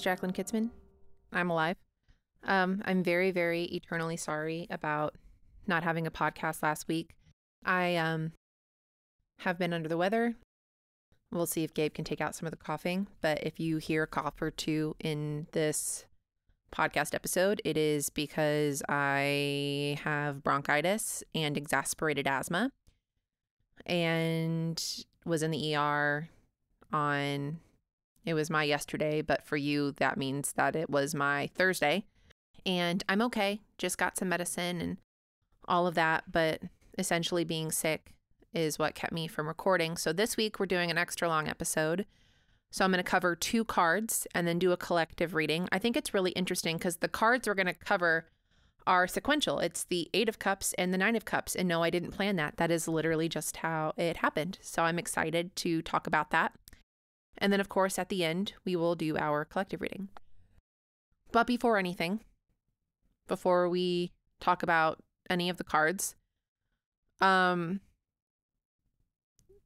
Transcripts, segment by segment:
Is Jacqueline Kitzman. I'm alive. Um, I'm very, very eternally sorry about not having a podcast last week. I um have been under the weather. We'll see if Gabe can take out some of the coughing. But if you hear a cough or two in this podcast episode, it is because I have bronchitis and exasperated asthma and was in the ER on it was my yesterday, but for you that means that it was my Thursday. And I'm okay. Just got some medicine and all of that, but essentially being sick is what kept me from recording. So this week we're doing an extra long episode. So I'm going to cover two cards and then do a collective reading. I think it's really interesting because the cards we're going to cover are sequential. It's the Eight of Cups and the Nine of Cups. And no, I didn't plan that. That is literally just how it happened. So I'm excited to talk about that. And then, of course, at the end, we will do our collective reading. But before anything, before we talk about any of the cards, um,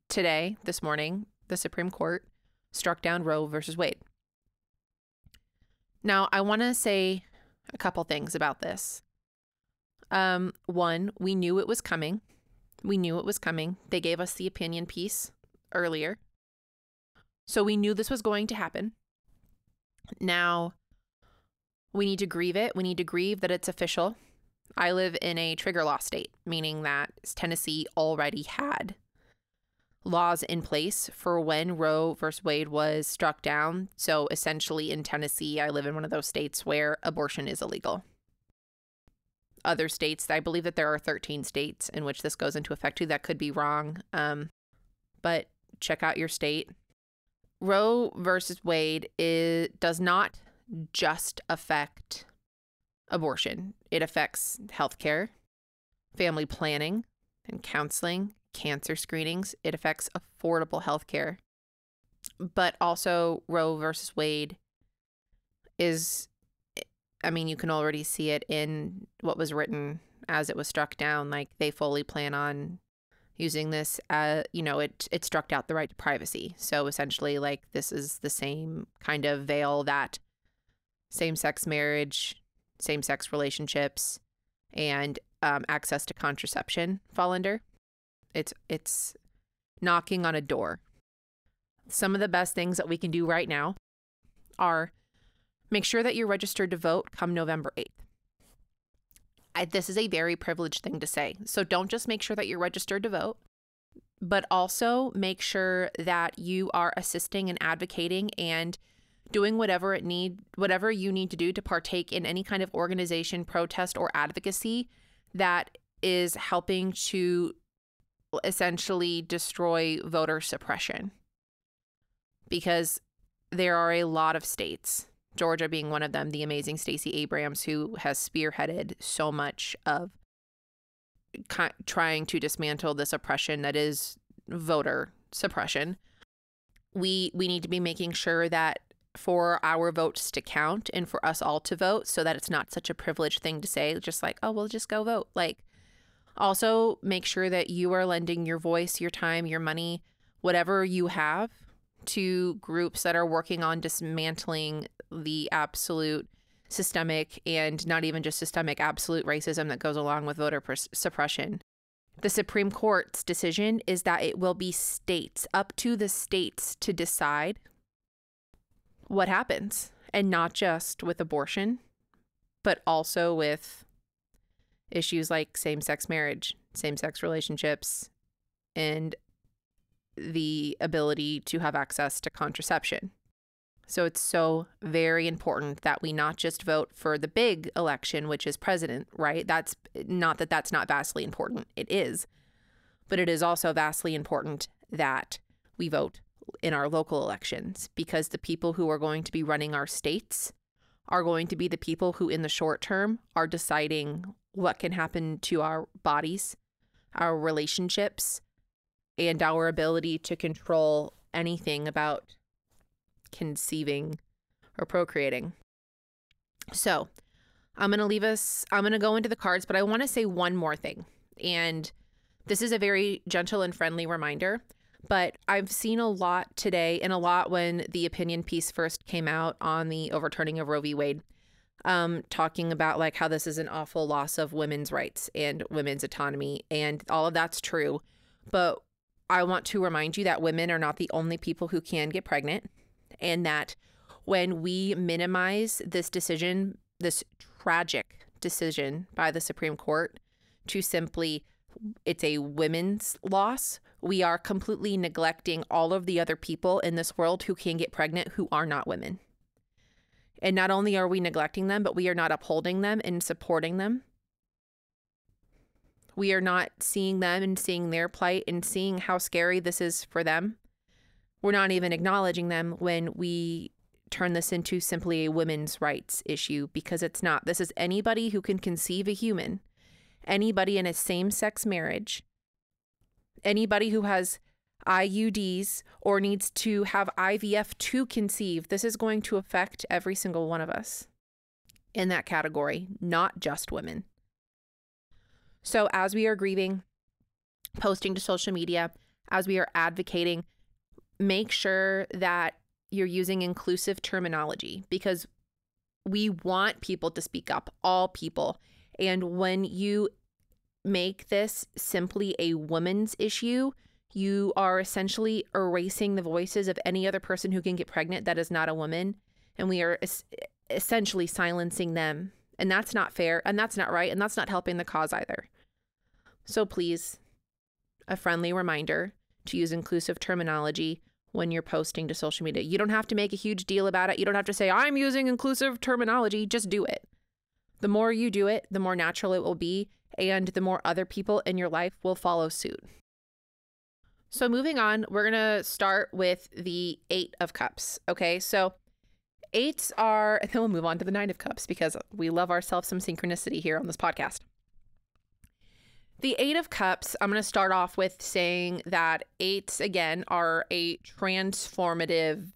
today, this morning, the Supreme Court struck down Roe versus Wade. Now, I want to say a couple things about this. Um, one, we knew it was coming. We knew it was coming. They gave us the opinion piece earlier. So we knew this was going to happen. Now, we need to grieve it. We need to grieve that it's official. I live in a trigger law state, meaning that Tennessee already had laws in place for when Roe versus Wade was struck down. So essentially, in Tennessee, I live in one of those states where abortion is illegal. Other states, I believe that there are 13 states in which this goes into effect too. That could be wrong. Um, but check out your state. Roe versus Wade is, does not just affect abortion, it affects healthcare, family planning and counseling, cancer screenings. It affects affordable healthcare. But also, Roe versus Wade is, I mean, you can already see it in what was written as it was struck down. Like they fully plan on using this as you know it it struck out the right to privacy. So essentially like this is the same kind of veil that same-sex marriage same-sex relationships and um, access to contraception fall under. It's it's knocking on a door. Some of the best things that we can do right now are make sure that you're registered to vote come november 8th I, this is a very privileged thing to say. So don't just make sure that you're registered to vote, but also make sure that you are assisting and advocating and doing whatever it need whatever you need to do to partake in any kind of organization, protest or advocacy that is helping to essentially destroy voter suppression. Because there are a lot of states Georgia being one of them, the amazing Stacey Abrams, who has spearheaded so much of trying to dismantle this oppression that is voter suppression. We we need to be making sure that for our votes to count and for us all to vote so that it's not such a privileged thing to say just like oh we'll just go vote like also make sure that you are lending your voice your time your money whatever you have to groups that are working on dismantling the absolute systemic and not even just systemic absolute racism that goes along with voter suppression. The Supreme Court's decision is that it will be states, up to the states, to decide what happens, and not just with abortion, but also with issues like same sex marriage, same sex relationships, and the ability to have access to contraception. So it's so very important that we not just vote for the big election, which is president, right? That's not that that's not vastly important. It is. But it is also vastly important that we vote in our local elections because the people who are going to be running our states are going to be the people who, in the short term, are deciding what can happen to our bodies, our relationships, and our ability to control anything about conceiving or procreating. So, I'm going to leave us, I'm going to go into the cards, but I want to say one more thing. And this is a very gentle and friendly reminder. But I've seen a lot today and a lot when the opinion piece first came out on the overturning of Roe v. Wade, um, talking about like how this is an awful loss of women's rights and women's autonomy. And all of that's true. But I want to remind you that women are not the only people who can get pregnant and that when we minimize this decision, this tragic decision by the Supreme Court to simply it's a women's loss, we are completely neglecting all of the other people in this world who can get pregnant who are not women. And not only are we neglecting them, but we are not upholding them and supporting them. We are not seeing them and seeing their plight and seeing how scary this is for them. We're not even acknowledging them when we turn this into simply a women's rights issue because it's not. This is anybody who can conceive a human, anybody in a same sex marriage, anybody who has IUDs or needs to have IVF to conceive. This is going to affect every single one of us in that category, not just women. So, as we are grieving, posting to social media, as we are advocating, make sure that you're using inclusive terminology because we want people to speak up, all people. And when you make this simply a woman's issue, you are essentially erasing the voices of any other person who can get pregnant that is not a woman. And we are es- essentially silencing them. And that's not fair. And that's not right. And that's not helping the cause either. So please, a friendly reminder to use inclusive terminology when you're posting to social media. You don't have to make a huge deal about it. You don't have to say, I'm using inclusive terminology. Just do it. The more you do it, the more natural it will be, and the more other people in your life will follow suit. So, moving on, we're going to start with the Eight of Cups. Okay. So, eights are, and then we'll move on to the Nine of Cups because we love ourselves some synchronicity here on this podcast. The Eight of Cups, I'm going to start off with saying that eights, again, are a transformative,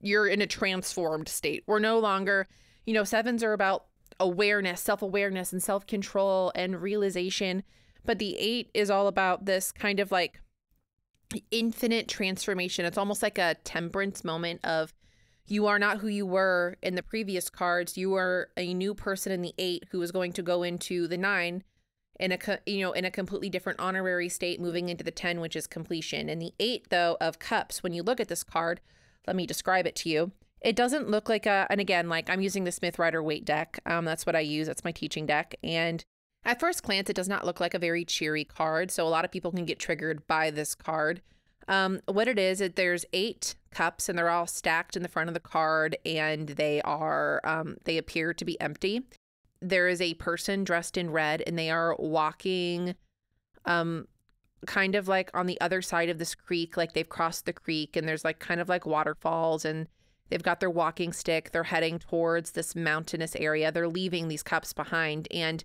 you're in a transformed state. We're no longer, you know, sevens are about awareness, self awareness, and self control and realization. But the eight is all about this kind of like infinite transformation. It's almost like a temperance moment of you are not who you were in the previous cards. You are a new person in the eight who is going to go into the nine in a you know in a completely different honorary state moving into the 10 which is completion and the 8 though of cups when you look at this card let me describe it to you it doesn't look like a, and again, like I'm using the Smith Rider Waite deck. Um, that's what I use. That's my teaching deck. And at first glance, it does not look like a very cheery card. So a lot of people can get triggered by this card. Um, what it is, it, there's eight cups and they're all stacked in the front of the card and they are, um, they appear to be empty. There is a person dressed in red and they are walking, um, kind of like on the other side of this creek, like they've crossed the creek and there's like kind of like waterfalls and They've got their walking stick. They're heading towards this mountainous area. They're leaving these cups behind. And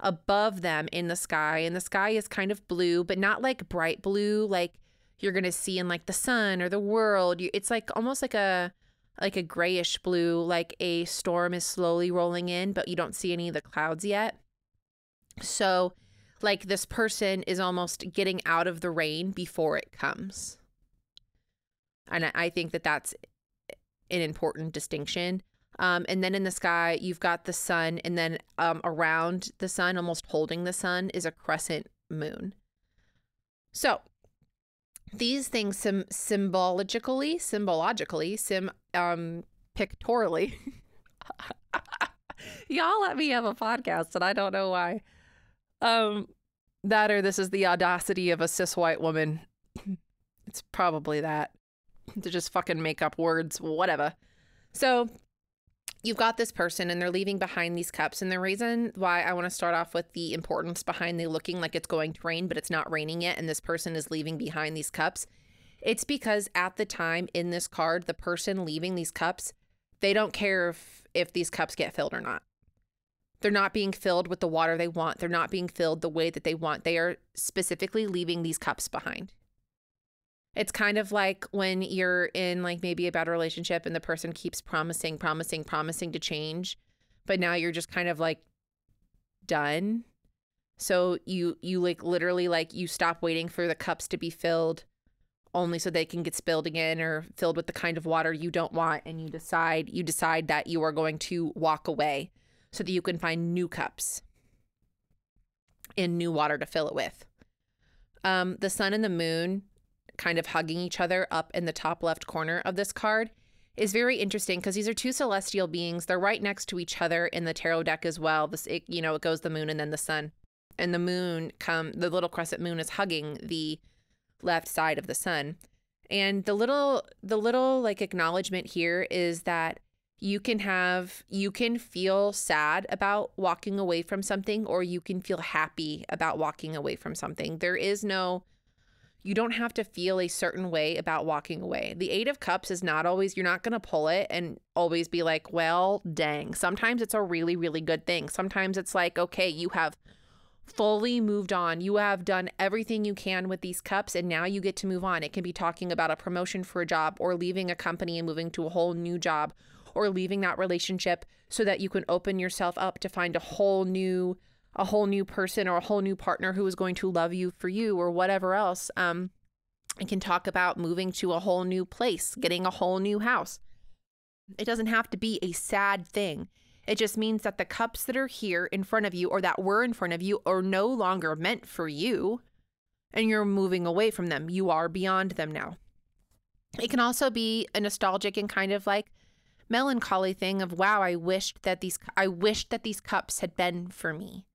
above them in the sky, and the sky is kind of blue, but not like bright blue, like you're going to see in like the sun or the world. It's like almost like a like a grayish blue, like a storm is slowly rolling in, but you don't see any of the clouds yet. So, like this person is almost getting out of the rain before it comes. And I think that that's an important distinction. Um, and then in the sky, you've got the sun, and then um, around the sun, almost holding the sun, is a crescent moon. So these things sim- symbolically, symbologically, sim um, pictorially. Y'all let me have a podcast, and I don't know why. Um, that or this is the audacity of a cis white woman. it's probably that to just fucking make up words, whatever. So you've got this person and they're leaving behind these cups. And the reason why I want to start off with the importance behind the looking like it's going to rain, but it's not raining yet, and this person is leaving behind these cups, it's because at the time in this card, the person leaving these cups, they don't care if, if these cups get filled or not. They're not being filled with the water they want. They're not being filled the way that they want. They are specifically leaving these cups behind. It's kind of like when you're in like maybe a bad relationship and the person keeps promising, promising, promising to change, but now you're just kind of like done. So you you like literally like you stop waiting for the cups to be filled only so they can get spilled again or filled with the kind of water you don't want and you decide you decide that you are going to walk away so that you can find new cups and new water to fill it with. Um, the sun and the moon kind of hugging each other up in the top left corner of this card is very interesting because these are two celestial beings. They're right next to each other in the tarot deck as well. This, it, you know, it goes the moon and then the sun, and the moon come. The little crescent moon is hugging the left side of the sun, and the little, the little like acknowledgement here is that you can have, you can feel sad about walking away from something, or you can feel happy about walking away from something. There is no you don't have to feel a certain way about walking away. The Eight of Cups is not always, you're not going to pull it and always be like, well, dang. Sometimes it's a really, really good thing. Sometimes it's like, okay, you have fully moved on. You have done everything you can with these cups and now you get to move on. It can be talking about a promotion for a job or leaving a company and moving to a whole new job or leaving that relationship so that you can open yourself up to find a whole new a whole new person or a whole new partner who is going to love you for you or whatever else. Um, I can talk about moving to a whole new place, getting a whole new house. It doesn't have to be a sad thing. It just means that the cups that are here in front of you or that were in front of you are no longer meant for you and you're moving away from them. You are beyond them now. It can also be a nostalgic and kind of like melancholy thing of wow, I wished that these I wished that these cups had been for me.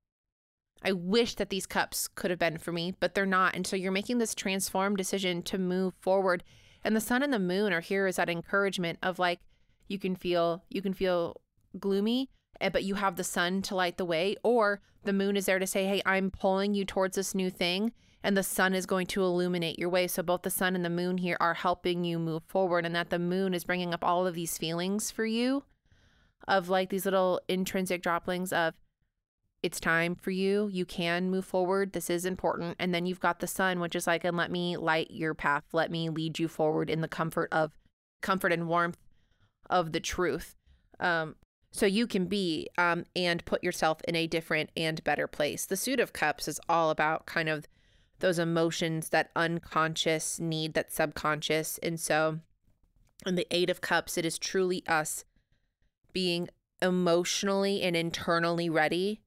I wish that these cups could have been for me, but they're not. And so you're making this transformed decision to move forward. And the sun and the moon are here as that encouragement of like you can feel you can feel gloomy, eh, but you have the sun to light the way, or the moon is there to say, "Hey, I'm pulling you towards this new thing." And the sun is going to illuminate your way. So, both the sun and the moon here are helping you move forward, and that the moon is bringing up all of these feelings for you of like these little intrinsic droplings of it's time for you. You can move forward. This is important. And then you've got the sun, which is like, and let me light your path. Let me lead you forward in the comfort of comfort and warmth of the truth. Um, so you can be um, and put yourself in a different and better place. The suit of cups is all about kind of those emotions that unconscious need, that subconscious. And so in the eight of cups, it is truly us being emotionally and internally ready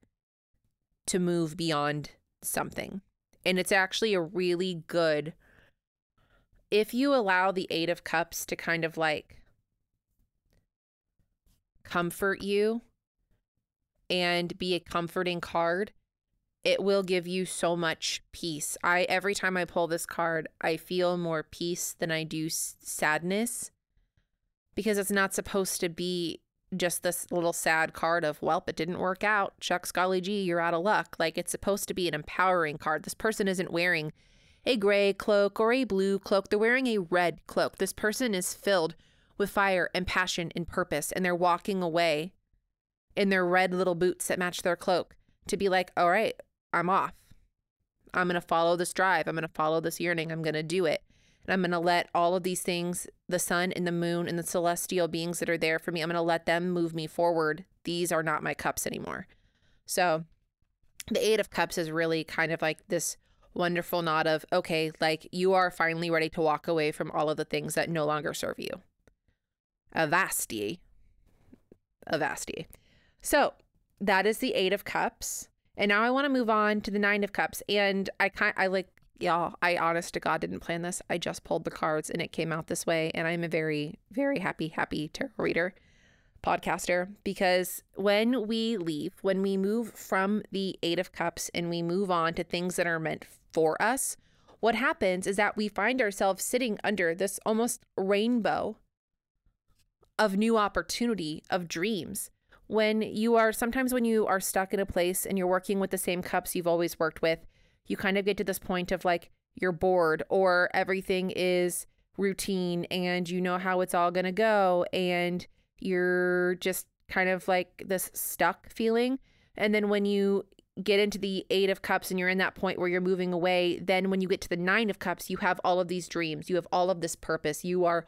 to move beyond something. And it's actually a really good, if you allow the Eight of Cups to kind of like comfort you and be a comforting card, it will give you so much peace. I every time I pull this card, I feel more peace than I do sadness because it's not supposed to be just this little sad card of, well, it didn't work out. Shucks, golly gee, you're out of luck. Like it's supposed to be an empowering card. This person isn't wearing a gray cloak or a blue cloak. They're wearing a red cloak. This person is filled with fire and passion and purpose, and they're walking away in their red little boots that match their cloak to be like, all right, I'm off. I'm going to follow this drive. I'm going to follow this yearning. I'm going to do it. And I'm going to let all of these things, the sun and the moon and the celestial beings that are there for me, I'm going to let them move me forward. These are not my cups anymore. So the Eight of Cups is really kind of like this wonderful nod of, okay, like you are finally ready to walk away from all of the things that no longer serve you. Avasti. Avasti. So that is the Eight of Cups. And now I want to move on to the Nine of Cups. And I kind I like y'all, I honest to God didn't plan this. I just pulled the cards and it came out this way. And I'm a very, very happy, happy tarot reader, podcaster, because when we leave, when we move from the Eight of Cups and we move on to things that are meant for us, what happens is that we find ourselves sitting under this almost rainbow of new opportunity, of dreams. When you are sometimes when you are stuck in a place and you're working with the same cups you've always worked with, you kind of get to this point of like you're bored or everything is routine and you know how it's all going to go and you're just kind of like this stuck feeling. And then when you get into the 8 of cups and you're in that point where you're moving away, then when you get to the 9 of cups, you have all of these dreams. You have all of this purpose. You are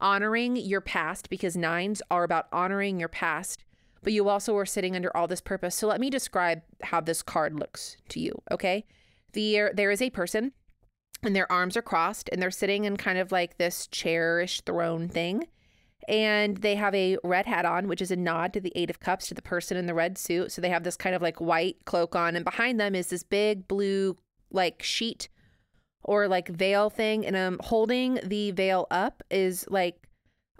honoring your past because nines are about honoring your past, but you also are sitting under all this purpose. So let me describe how this card looks to you, okay? The, there is a person and their arms are crossed and they're sitting in kind of like this chairish throne thing and they have a red hat on, which is a nod to the Eight of Cups to the person in the red suit. So they have this kind of like white cloak on, and behind them is this big blue like sheet or like veil thing. And um, holding the veil up is like,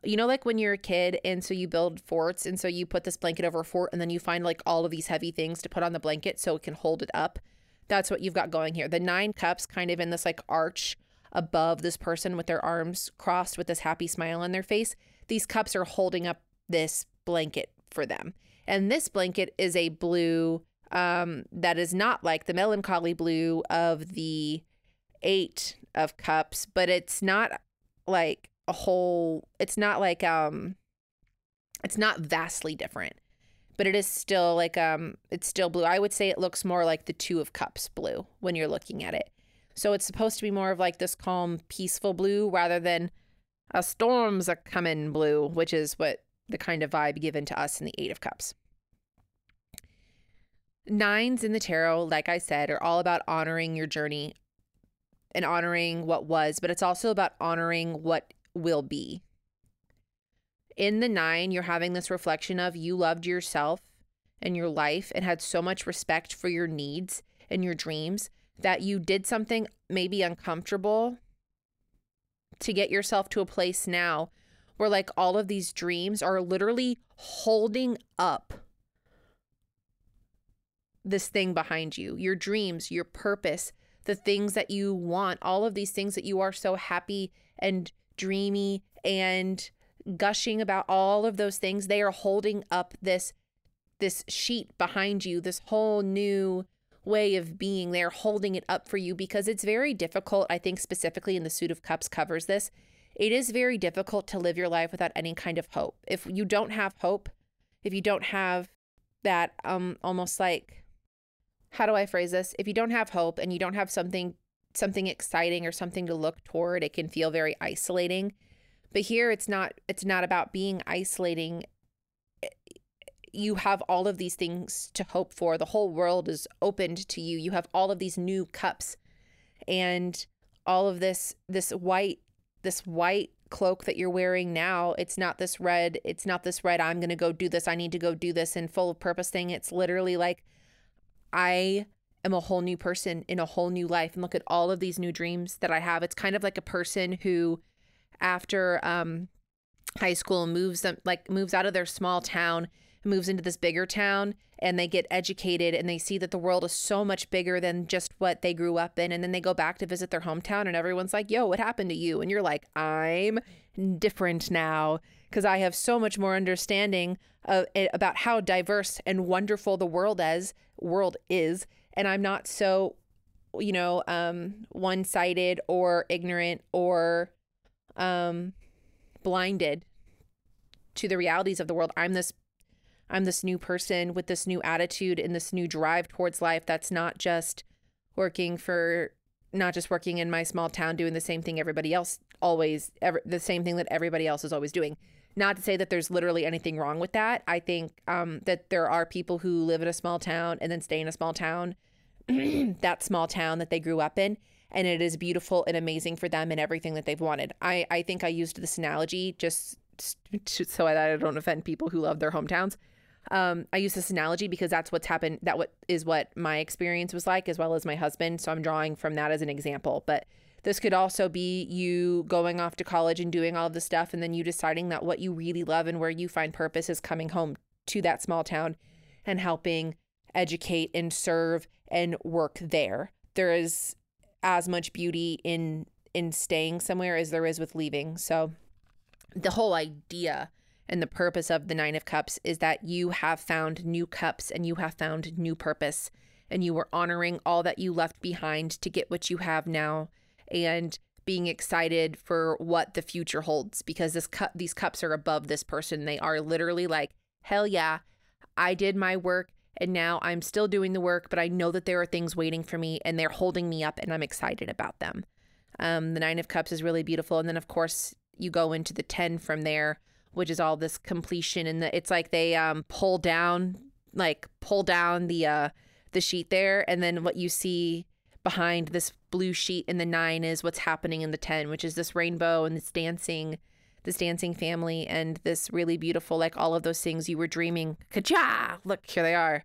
you know, like when you're a kid, and so you build forts, and so you put this blanket over a fort, and then you find like all of these heavy things to put on the blanket so it can hold it up. That's what you've got going here. The nine cups kind of in this like arch above this person with their arms crossed with this happy smile on their face these cups are holding up this blanket for them. And this blanket is a blue um, that is not like the melancholy blue of the eight of cups, but it's not like a whole, it's not like, um, it's not vastly different, but it is still like, um, it's still blue. I would say it looks more like the two of cups blue when you're looking at it. So it's supposed to be more of like this calm, peaceful blue rather than a storm's a coming blue, which is what the kind of vibe given to us in the Eight of Cups. Nines in the tarot, like I said, are all about honoring your journey and honoring what was, but it's also about honoring what will be. In the nine, you're having this reflection of you loved yourself and your life and had so much respect for your needs and your dreams that you did something maybe uncomfortable to get yourself to a place now where like all of these dreams are literally holding up this thing behind you your dreams, your purpose, the things that you want, all of these things that you are so happy and dreamy and gushing about all of those things they are holding up this this sheet behind you this whole new way of being there holding it up for you because it's very difficult. I think specifically in the Suit of Cups covers this. It is very difficult to live your life without any kind of hope. If you don't have hope, if you don't have that um almost like how do I phrase this? If you don't have hope and you don't have something something exciting or something to look toward, it can feel very isolating. But here it's not it's not about being isolating you have all of these things to hope for. The whole world is opened to you. You have all of these new cups and all of this this white this white cloak that you're wearing now. It's not this red, it's not this red I'm going to go do this. I need to go do this and full of purpose thing. It's literally like I am a whole new person in a whole new life and look at all of these new dreams that I have. It's kind of like a person who after um high school moves them like moves out of their small town moves into this bigger town and they get educated and they see that the world is so much bigger than just what they grew up in and then they go back to visit their hometown and everyone's like yo what happened to you? And you're like i'm different now because i have so much more understanding of, about how diverse and wonderful the world as world is and i'm not so you know um one-sided or ignorant or um blinded to the realities of the world. I'm this I'm this new person with this new attitude and this new drive towards life that's not just working for not just working in my small town doing the same thing everybody else always ever the same thing that everybody else is always doing. Not to say that there's literally anything wrong with that. I think um, that there are people who live in a small town and then stay in a small town that small town that they grew up in and it is beautiful and amazing for them and everything that they've wanted i i think i used this analogy just so that i don't offend people who love their hometowns um, I use this analogy because that's what's happened. That what is what my experience was like, as well as my husband. So I'm drawing from that as an example. But this could also be you going off to college and doing all of the stuff, and then you deciding that what you really love and where you find purpose is coming home to that small town and helping educate and serve and work there. There is as much beauty in in staying somewhere as there is with leaving. So the whole idea and the purpose of the Nine of Cups is that you have found new cups and you have found new purpose and you are honoring all that you left behind to get what you have now and being excited for what the future holds because this cup these cups are above this person. They are literally like, hell yeah, I did my work and now I'm still doing the work, but I know that there are things waiting for me and they're holding me up and I'm excited about them. Um, the Nine of Cups is really beautiful. And then, of course, you go into the 10 from there, which is all this completion and the, it's like they um pull down like pull down the uh the sheet there and then what you see behind this blue sheet in the nine is what's happening in the 10, which is this rainbow and this dancing, this dancing family and this really beautiful, like all of those things you were dreaming. Kacha! Look, here they are.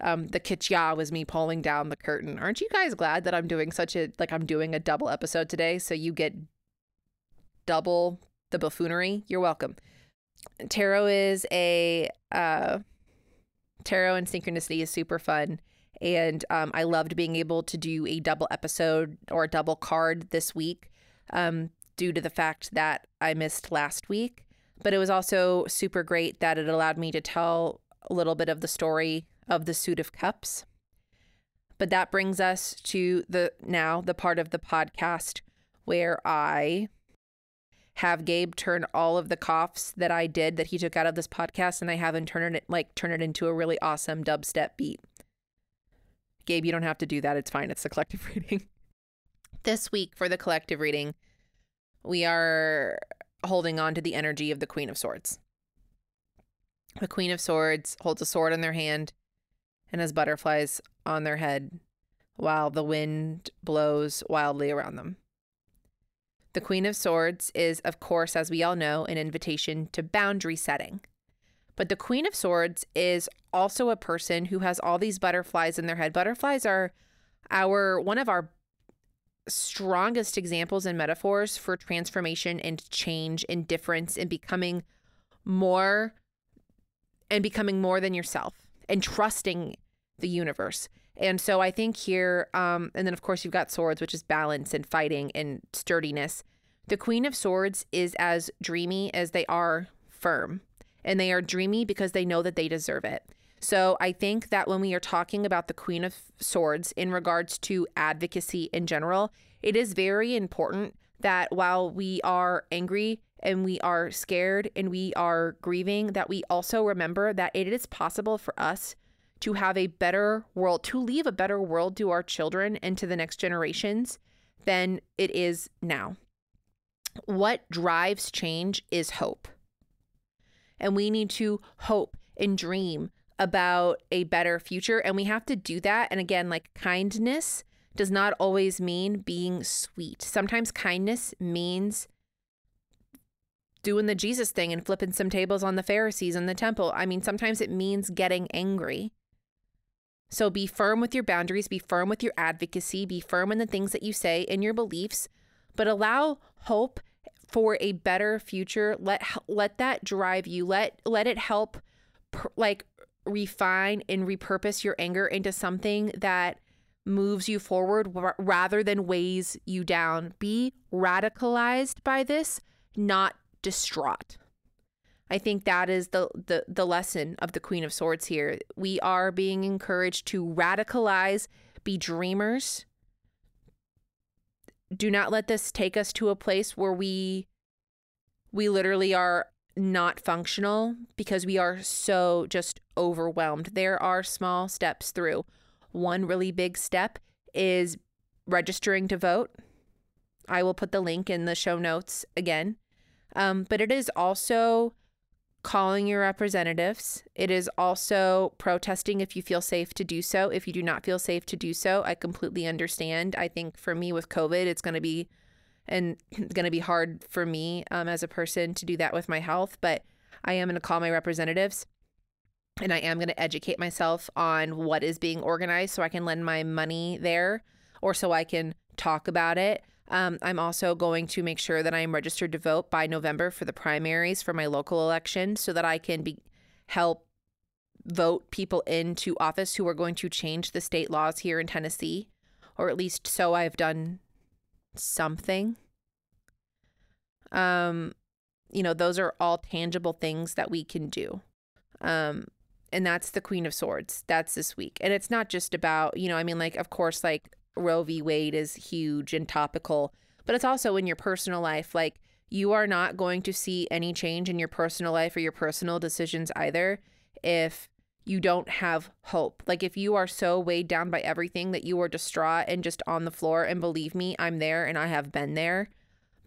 Um, the kitcha was me pulling down the curtain. Aren't you guys glad that I'm doing such a, like I'm doing a double episode today? So you get double the buffoonery. You're welcome. Tarot is a, uh, tarot and synchronicity is super fun. And um, I loved being able to do a double episode or a double card this week um, due to the fact that I missed last week. But it was also super great that it allowed me to tell a little bit of the story of the Suit of Cups. But that brings us to the now the part of the podcast where I have Gabe turn all of the coughs that I did that he took out of this podcast and I have him turn it like turn it into a really awesome dubstep beat. Gabe, you don't have to do that. It's fine. It's the collective reading. this week for the collective reading, we are holding on to the energy of the Queen of Swords. The Queen of Swords holds a sword in their hand and has butterflies on their head while the wind blows wildly around them. The Queen of Swords is, of course, as we all know, an invitation to boundary setting. But the Queen of Swords is also a person who has all these butterflies in their head. Butterflies are our one of our strongest examples and metaphors for transformation and change and difference and becoming more and becoming more than yourself and trusting the universe. And so I think here, um, and then of course you've got swords, which is balance and fighting and sturdiness. The Queen of Swords is as dreamy as they are firm and they are dreamy because they know that they deserve it. So I think that when we are talking about the Queen of Swords in regards to advocacy in general, it is very important that while we are angry and we are scared and we are grieving, that we also remember that it is possible for us to have a better world, to leave a better world to our children and to the next generations than it is now. What drives change is hope. And we need to hope and dream about a better future. And we have to do that. And again, like kindness does not always mean being sweet. Sometimes kindness means doing the Jesus thing and flipping some tables on the Pharisees in the temple. I mean, sometimes it means getting angry. So be firm with your boundaries, be firm with your advocacy, be firm in the things that you say in your beliefs, but allow hope for a better future. Let let that drive you. Let let it help like refine and repurpose your anger into something that moves you forward rather than weighs you down. Be radicalized by this, not distraught. I think that is the, the the lesson of the Queen of Swords here. We are being encouraged to radicalize, be dreamers, do not let this take us to a place where we we literally are not functional because we are so just overwhelmed. There are small steps through. One really big step is registering to vote. I will put the link in the show notes again. Um, but it is also calling your representatives. It is also protesting if you feel safe to do so. If you do not feel safe to do so, I completely understand. I think for me with COVID, it's going to be and it's going to be hard for me um, as a person to do that with my health, but I am going to call my representatives and I am going to educate myself on what is being organized so I can lend my money there or so I can talk about it. Um, I'm also going to make sure that I am registered to vote by November for the primaries for my local election so that I can be help vote people into office who are going to change the state laws here in Tennessee, or at least so I've done something. Um, you know, those are all tangible things that we can do. Um, and that's the Queen of Swords. That's this week. And it's not just about, you know, I mean, like, of course, like Roe v. Wade is huge and topical, but it's also in your personal life. Like, you are not going to see any change in your personal life or your personal decisions either if you don't have hope. Like, if you are so weighed down by everything that you are distraught and just on the floor, and believe me, I'm there and I have been there.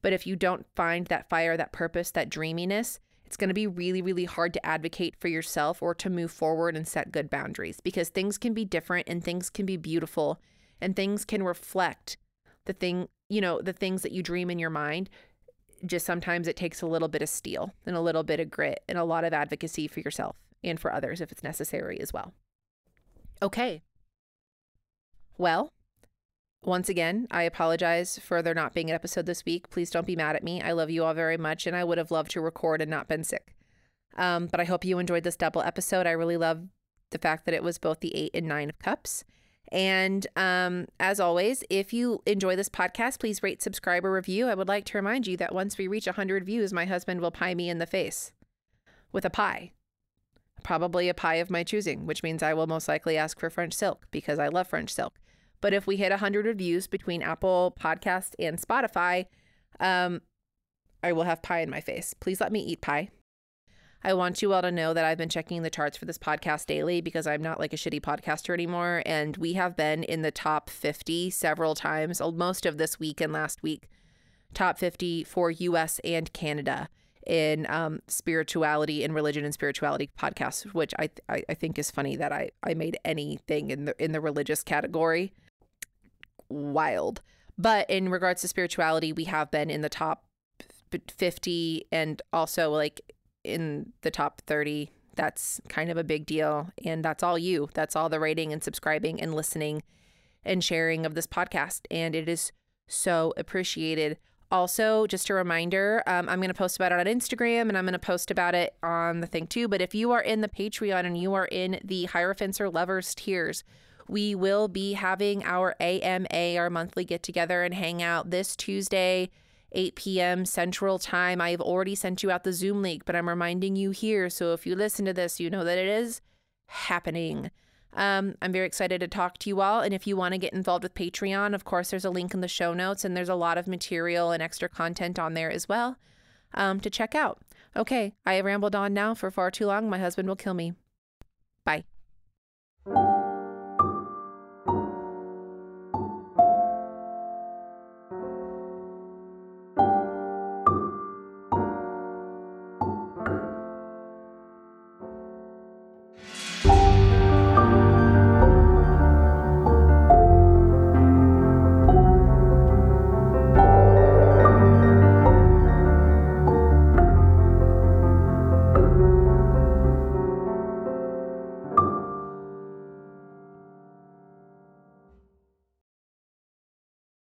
But if you don't find that fire, that purpose, that dreaminess, it's going to be really, really hard to advocate for yourself or to move forward and set good boundaries because things can be different and things can be beautiful and things can reflect the thing, you know, the things that you dream in your mind, just sometimes it takes a little bit of steel and a little bit of grit and a lot of advocacy for yourself and for others if it's necessary as well. Okay. Well, once again, I apologize for there not being an episode this week. Please don't be mad at me. I love you all very much, and I would have loved to record and not been sick. Um, but I hope you enjoyed this double episode. I really love the fact that it was both the eight and nine of cups. And um, as always, if you enjoy this podcast, please rate, subscribe, or review. I would like to remind you that once we reach 100 views, my husband will pie me in the face with a pie. Probably a pie of my choosing, which means I will most likely ask for French silk because I love French silk. But if we hit 100 reviews between Apple Podcast and Spotify, um, I will have pie in my face. Please let me eat pie. I want you all to know that I've been checking the charts for this podcast daily because I'm not like a shitty podcaster anymore. And we have been in the top 50 several times, most of this week and last week, top 50 for US and Canada in um, spirituality and religion and spirituality podcasts, which I, I, I think is funny that I, I made anything in the in the religious category. Wild. But in regards to spirituality, we have been in the top 50 and also like in the top 30. That's kind of a big deal. And that's all you. That's all the rating and subscribing and listening and sharing of this podcast. And it is so appreciated. Also, just a reminder, um, I'm going to post about it on Instagram and I'm going to post about it on the thing too. But if you are in the Patreon and you are in the Hierophants or Lovers tiers, we will be having our AMA, our monthly get together and hang out this Tuesday, 8 p.m. Central Time. I've already sent you out the Zoom link, but I'm reminding you here. So if you listen to this, you know that it is happening. Um, I'm very excited to talk to you all. And if you want to get involved with Patreon, of course, there's a link in the show notes, and there's a lot of material and extra content on there as well um, to check out. Okay, I have rambled on now for far too long. My husband will kill me. Bye.